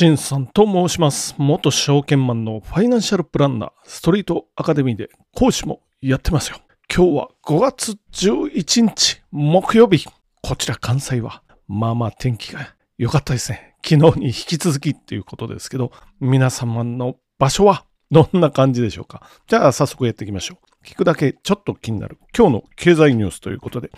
しんさんと申します。元証券マンのファイナンシャルプランナー、ストリートアカデミーで講師もやってますよ。今日は5月11日木曜日。こちら関西は、まあまあ天気が良かったですね。昨日に引き続きっていうことですけど、皆様の場所はどんな感じでしょうか？じゃあ早速やっていきましょう。聞くだけちょっと気になる今日の経済ニュースということで、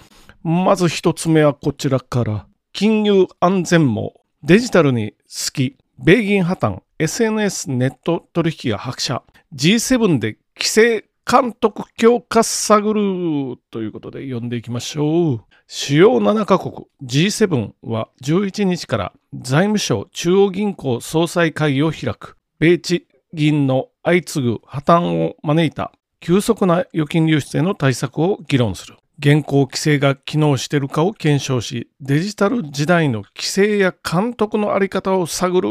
まず一つ目はこちらから、金融安全網、デジタルに好き、米銀破綻、SNS ネット取引が白車、G7 で規制監督強化探るということで読んでいきましょう。主要7カ国 G7 は11日から財務省中央銀行総裁会議を開く。米地銀の相次ぐ破綻を招いた急速な預金流出への対策を議論する。現行規制が機能しているかを検証し、デジタル時代の規制や監督のあり方を探る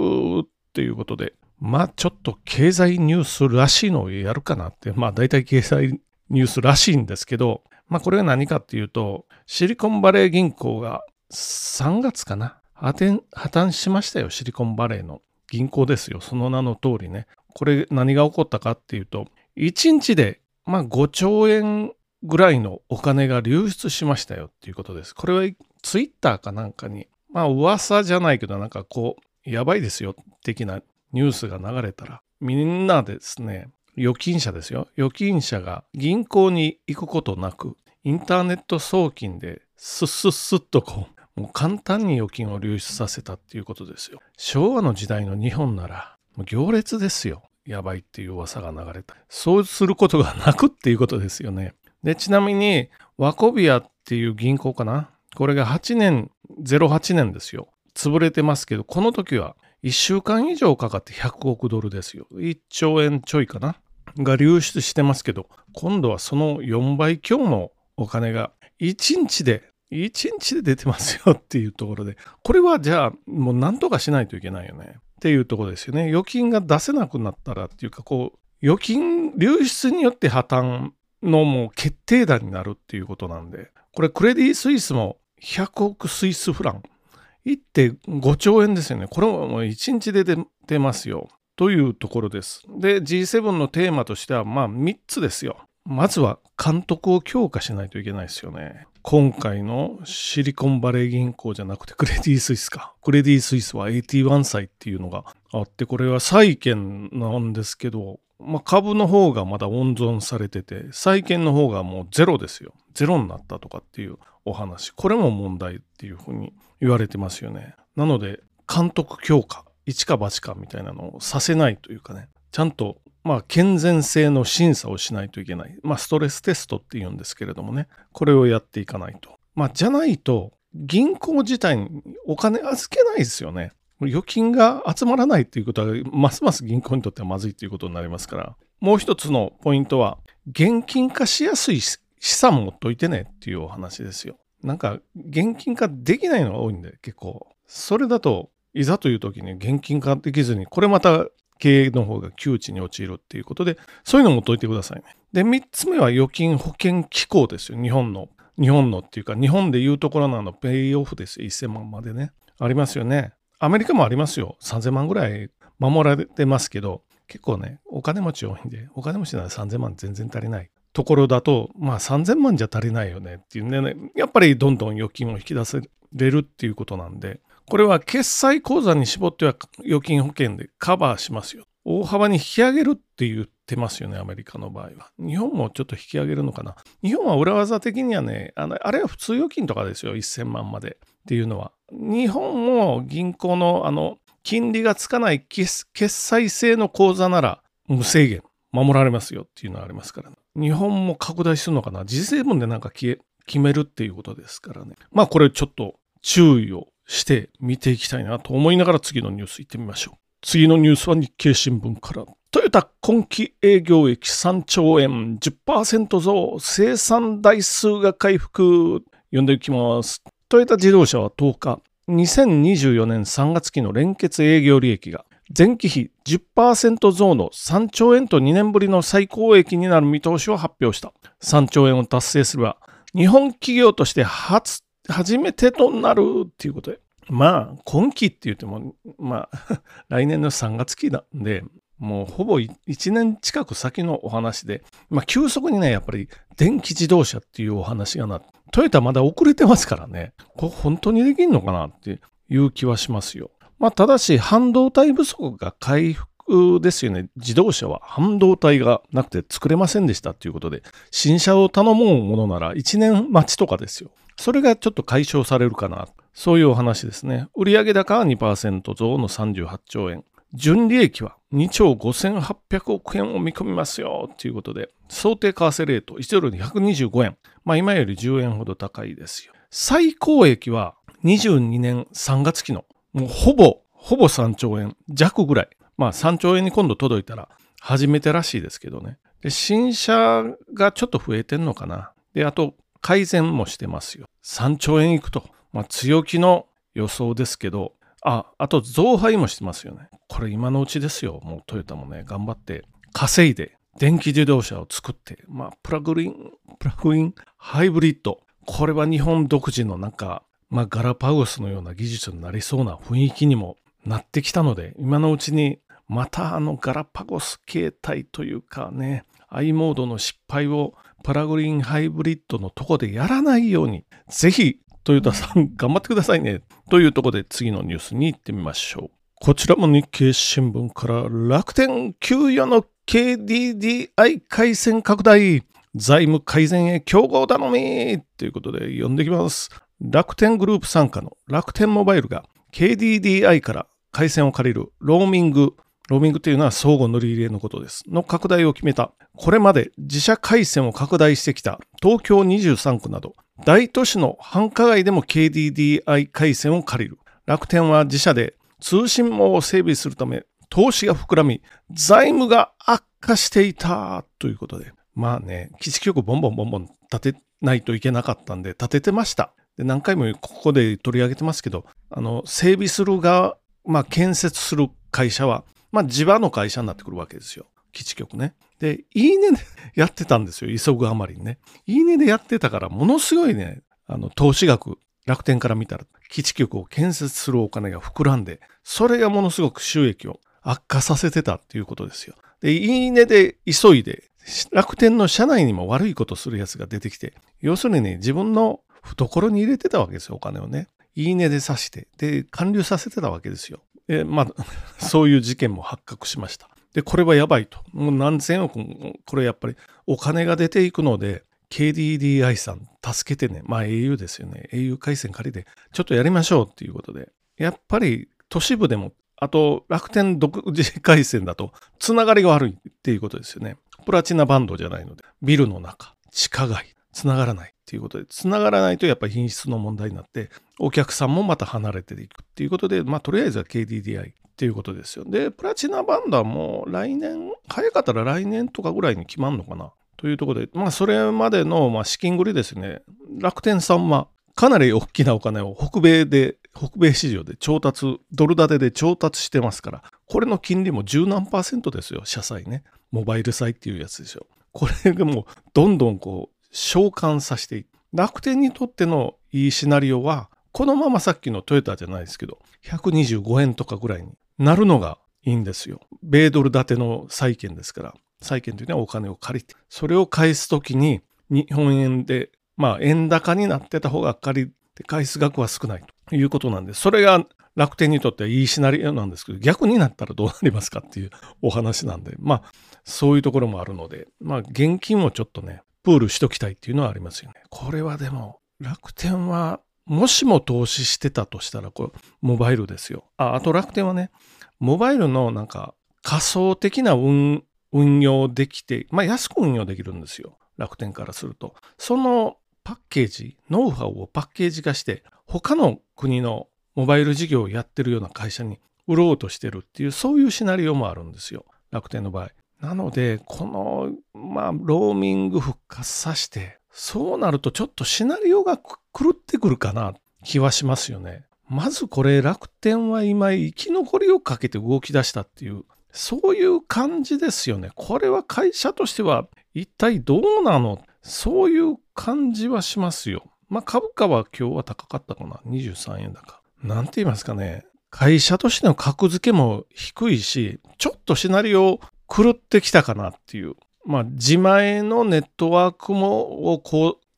ということで、まあちょっと経済ニュースらしいのをやるかなって、まあ大体経済ニュースらしいんですけど、まあこれは何かっていうと、シリコンバレー銀行が3月かな破綻破綻しましたよ、シリコンバレーの銀行ですよ、その名の通りね。これ何が起こったかっていうと、1日でまあ5兆円ぐらいのお金が流出しましたよっていうことです。これはツイッターかなんかに、まあ噂じゃないけどなんかこう、やばいですよ的なニュースが流れたら、みんなですね、預金者ですよ。預金者が銀行に行くことなく、インターネット送金でスッスッスッとこう、もう簡単に預金を流出させたっていうことですよ。昭和の時代の日本なら、もう行列ですよ。やばいっていう噂が流れた。そうすることがなくっていうことですよね。で、ちなみに、ワコビアっていう銀行かな？これが8年、08年ですよ。潰れてますけど、この時は1週間以上かかって100億ドルですよ。1兆円ちょいかな？が流出してますけど、今度はその4倍強のお金が1日で、1日で出てますよ っていうところで、これはじゃあもう何とかしないといけないよね。っていうところですよね。預金が出せなくなったらっていうか、こう、預金流出によって破綻のもう決定打になるっていうことなんで、これクレディ・スイスも100億スイスフラン、1.5兆円ですよね。これももう1日で出ますよ。というところです。で、G7 のテーマとしては、まあ3つですよ。まずは監督を強化しないといけないですよね。今回のシリコンバレー銀行じゃなくてクレディ・スイスか。クレディ・スイスは81歳っていうのがあって、これは債券なんですけど、まあ、株の方がまだ温存されてて、債券の方がもうゼロですよ。ゼロになったとかっていうお話。これも問題っていうふうに言われてますよね。なので、監督強化、一か八かみたいなのをさせないというかね、ちゃんとまあ、健全性の審査をしないといけない。まあ、ストレステストって言うんですけれどもね、これをやっていかないと。まあ、じゃないと、銀行自体にお金預けないですよね。預金が集まらないっていうことは、ますます銀行にとってはまずいということになりますから。もう一つのポイントは、現金化しやすい資産持っといてねっていうお話ですよ。なんか、現金化できないのが多いんで、結構。それだと、いざという時に現金化できずに、これまた経営の方が窮地に陥るっていうことで、そういうのも解いてくださいね。で、3つ目は預金保険機構ですよ。日本の。日本のっていうか、日本でいうところなのペイオフですよ。1000万までね。ありますよね。アメリカもありますよ。3000万ぐらい守られてますけど、結構ね、お金持ち多いんで、お金持ちなら3000万全然足りない。ところだと、まあ3000万じゃ足りないよねっていうね、やっぱりどんどん預金を引き出せれるっていうことなんで、これは決済口座に絞っては預金保険でカバーしますよ。大幅に引き上げるって言ってますよね、アメリカの場合は。日本もちょっと引き上げるのかな。日本は裏技的にはね、あのあれは普通預金とかですよ、1000万までっていうのは。日本も銀行のあの金利がつかない決済制の口座なら無制限守られますよっていうのがありますから、ね、日本も拡大するのかな？G7 でなんか決めるっていうことですからね。まあこれちょっと注意をして見ていきたいなと思いながら次のニュース行ってみましょう。次のニュースは日経新聞から。トヨタ今期営業益3兆円、10%増、生産台数が回復。読んでいきます。トヨタ自動車は10日、2024年3月期の連結営業利益が前期比10%増の3兆円と2年ぶりの最高益になる見通しを発表した。3兆円を達成すれば、日本企業として初、初めてとなるっていうことで、まあ、今期って言っても、まあ、来年の3月期なんで、もうほぼ1年近く先のお話で、まあ、急速にね、やっぱり電気自動車っていうお話がな、トヨタまだ遅れてますからね、これ本当にできんのかなっていう気はしますよ。まあ、ただし、半導体不足が回復ですよね。自動車は半導体がなくて作れませんでしたということで、新車を頼もうものなら1年待ちとかですよ。それがちょっと解消されるかな。そういうお話ですね。売上高は2%増の38兆円。純利益は2兆5800億円を見込みますよということで、想定為替レート1ドルに125円。まあ今より10円ほど高いですよ。最高益は22年3月期のもうほぼ、ほぼ3兆円弱ぐらい。まあ3兆円に今度届いたら初めてらしいですけどね。で、新車がちょっと増えてんのかな。で、あと改善もしてますよ。3兆円いくと。まあ強気の予想ですけど、あ、あと増配もしてますよね。これ今のうちですよ。もうトヨタもね、頑張って稼いで電気自動車を作って、まあプラグイン、プラグインハイブリッド。これは日本独自のなんかまあ、ガラパゴスのような技術になりそうな雰囲気にもなってきたので、今のうちにまたあのガラパゴス形態というかね、i モードの失敗をパラグリーンハイブリッドのとこでやらないように、ぜひトヨタさん頑張ってくださいね。というところで次のニュースに行ってみましょう。こちらも日経新聞から楽天給与の KDDI 回線拡大財務改善へ競合頼みということで読んできます。楽天グループ傘下の楽天モバイルが KDDI から回線を借りるローミング、ローミングというのは相互乗り入れのことです。の拡大を決めた。これまで自社回線を拡大してきた東京23区など大都市の繁華街でも KDDI 回線を借りる。楽天は自社で通信網を整備するため投資が膨らみ財務が悪化していたということで。まあね、基地局ボンボンボンボン立てないといけなかったんで立ててました。で何回もここで取り上げてますけど、あの、整備する側、まあ、建設する会社は、まあ、地場の会社になってくるわけですよ。基地局ね。で、いいねで やってたんですよ。急ぐあまりにね。いいねでやってたから、ものすごいね、あの、投資額、楽天から見たら、基地局を建設するお金が膨らんで、それがものすごく収益を悪化させてたっていうことですよ。で、いいねで急いで、楽天の社内にも悪いことするやつが出てきて、要するにね、自分の懐に入れてたわけですよ、お金をね。いいねで刺して、で、還流させてたわけですよ。えまあ、そういう事件も発覚しました。で、これはやばいと。もう何千億も、これやっぱりお金が出ていくので、KDDI さん助けてね。まあ au ですよね。au 回線借りて、ちょっとやりましょうっていうことで。やっぱり都市部でも、あと楽天独自回線だと、つながりが悪いっていうことですよね。プラチナバンドじゃないので、ビルの中、地下街、つながらない。っていうことで、つながらないとやっぱり品質の問題になって、お客さんもまた離れていくっていうことで、まあとりあえずは KDDI っていうことですよ。で、プラチナバンドはもう来年、早かったら来年とかぐらいに決まるのかな？というところで、まあそれまでのまあ資金繰りですね、楽天さんはかなり大きなお金を北米で、北米市場で調達、ドル建てで調達してますから、これの金利も十何パーセントですよ、社債ね。モバイル債っていうやつですよ。これがもうどんどんこう召喚させていく楽天にとってのいいシナリオは、このままさっきのトヨタじゃないですけど、125円とかぐらいになるのがいいんですよ。米ドル建ての債券ですから、債券というのはお金を借りて、それを返すときに日本円で、まあ円高になってた方が借りて返す額は少ないということなんで、それが楽天にとってはいいシナリオなんですけど、逆になったらどうなりますかっていうお話なんで、まあそういうところもあるので、まあ現金をちょっとね、プールしときたいっていうのはありますよね。これはでも、楽天は、もしも投資してたとしたら、これ、モバイルですよ。あ、あと楽天はね、モバイルのなんか仮想的な運用できて、まあ安く運用できるんですよ。楽天からすると。そのパッケージ、ノウハウをパッケージ化して、他の国のモバイル事業をやってるような会社に売ろうとしてるっていう、そういうシナリオもあるんですよ。楽天の場合。なので、この、まあ、ローミング復活させて、そうなるとちょっとシナリオが狂ってくるかな気はしますよね。まずこれ楽天は今生き残りをかけて動き出したっていう、そういう感じですよね。これは会社としては一体どうなの？そういう感じはしますよ。まあ株価は今日は高かったかな？23円高。なんて言いますかね、会社としての格付けも低いし、ちょっとシナリオ狂ってきたかなっていう。まあ、自前のネットワークも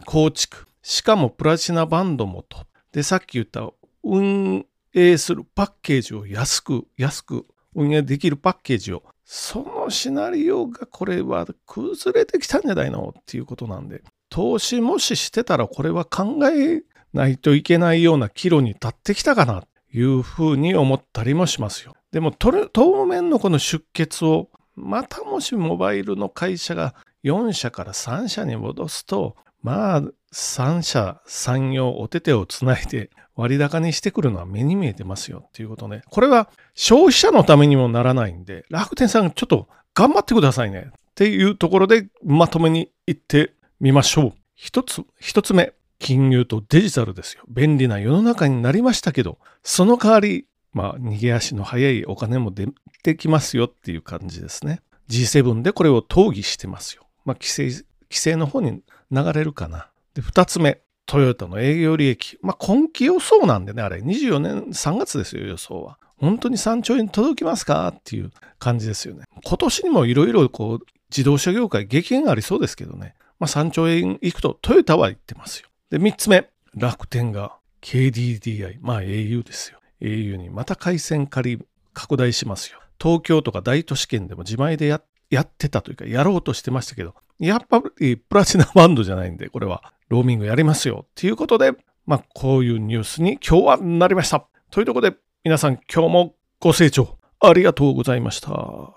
構築。しかもプラチナバンドもと。で、さっき言った運営するパッケージを安く、安く運営できるパッケージを、そのシナリオがこれは崩れてきたんじゃないのっていうことなんで、投資もししてたらこれは考えないといけないような岐路に立ってきたかなというふうに思ったりもしますよ。でも当面のこの出血をまたもしモバイルの会社が4社から3社に戻すとまあ3社3用お手手をつないで割高にしてくるのは目に見えてますよっていうことね。これは消費者のためにもならないんで楽天さんちょっと頑張ってくださいねっていうところでまとめに行ってみましょう。一つ、一つ目、金融とデジタルですよ。便利な世の中になりましたけど、その代わり、まあ、逃げ足の速いお金も出てきますよっていう感じですね。G7 でこれを討議してますよ。まあ、規制、規制の方に流れるかな。で、二つ目、トヨタの営業利益。まあ、今期予想なんでね、あれ、24年3月ですよ、予想は。本当に3兆円届きますかっていう感じですよね。今年にもいろいろこう、自動車業界激減ありそうですけどね。まあ、3兆円いくとトヨタは言ってますよ。で、3つ目、楽天が KDDI、まあ au ですよ。Au にまた回線借り拡大しますよ。東京とか大都市圏でも自前でやってたというか、やろうとしてましたけど、やっぱりプラチナバンドじゃないんで、これはローミングやりますよ。ということで、まあこういうニュースに今日はなりました。というところで、皆さん今日もご清聴ありがとうございました。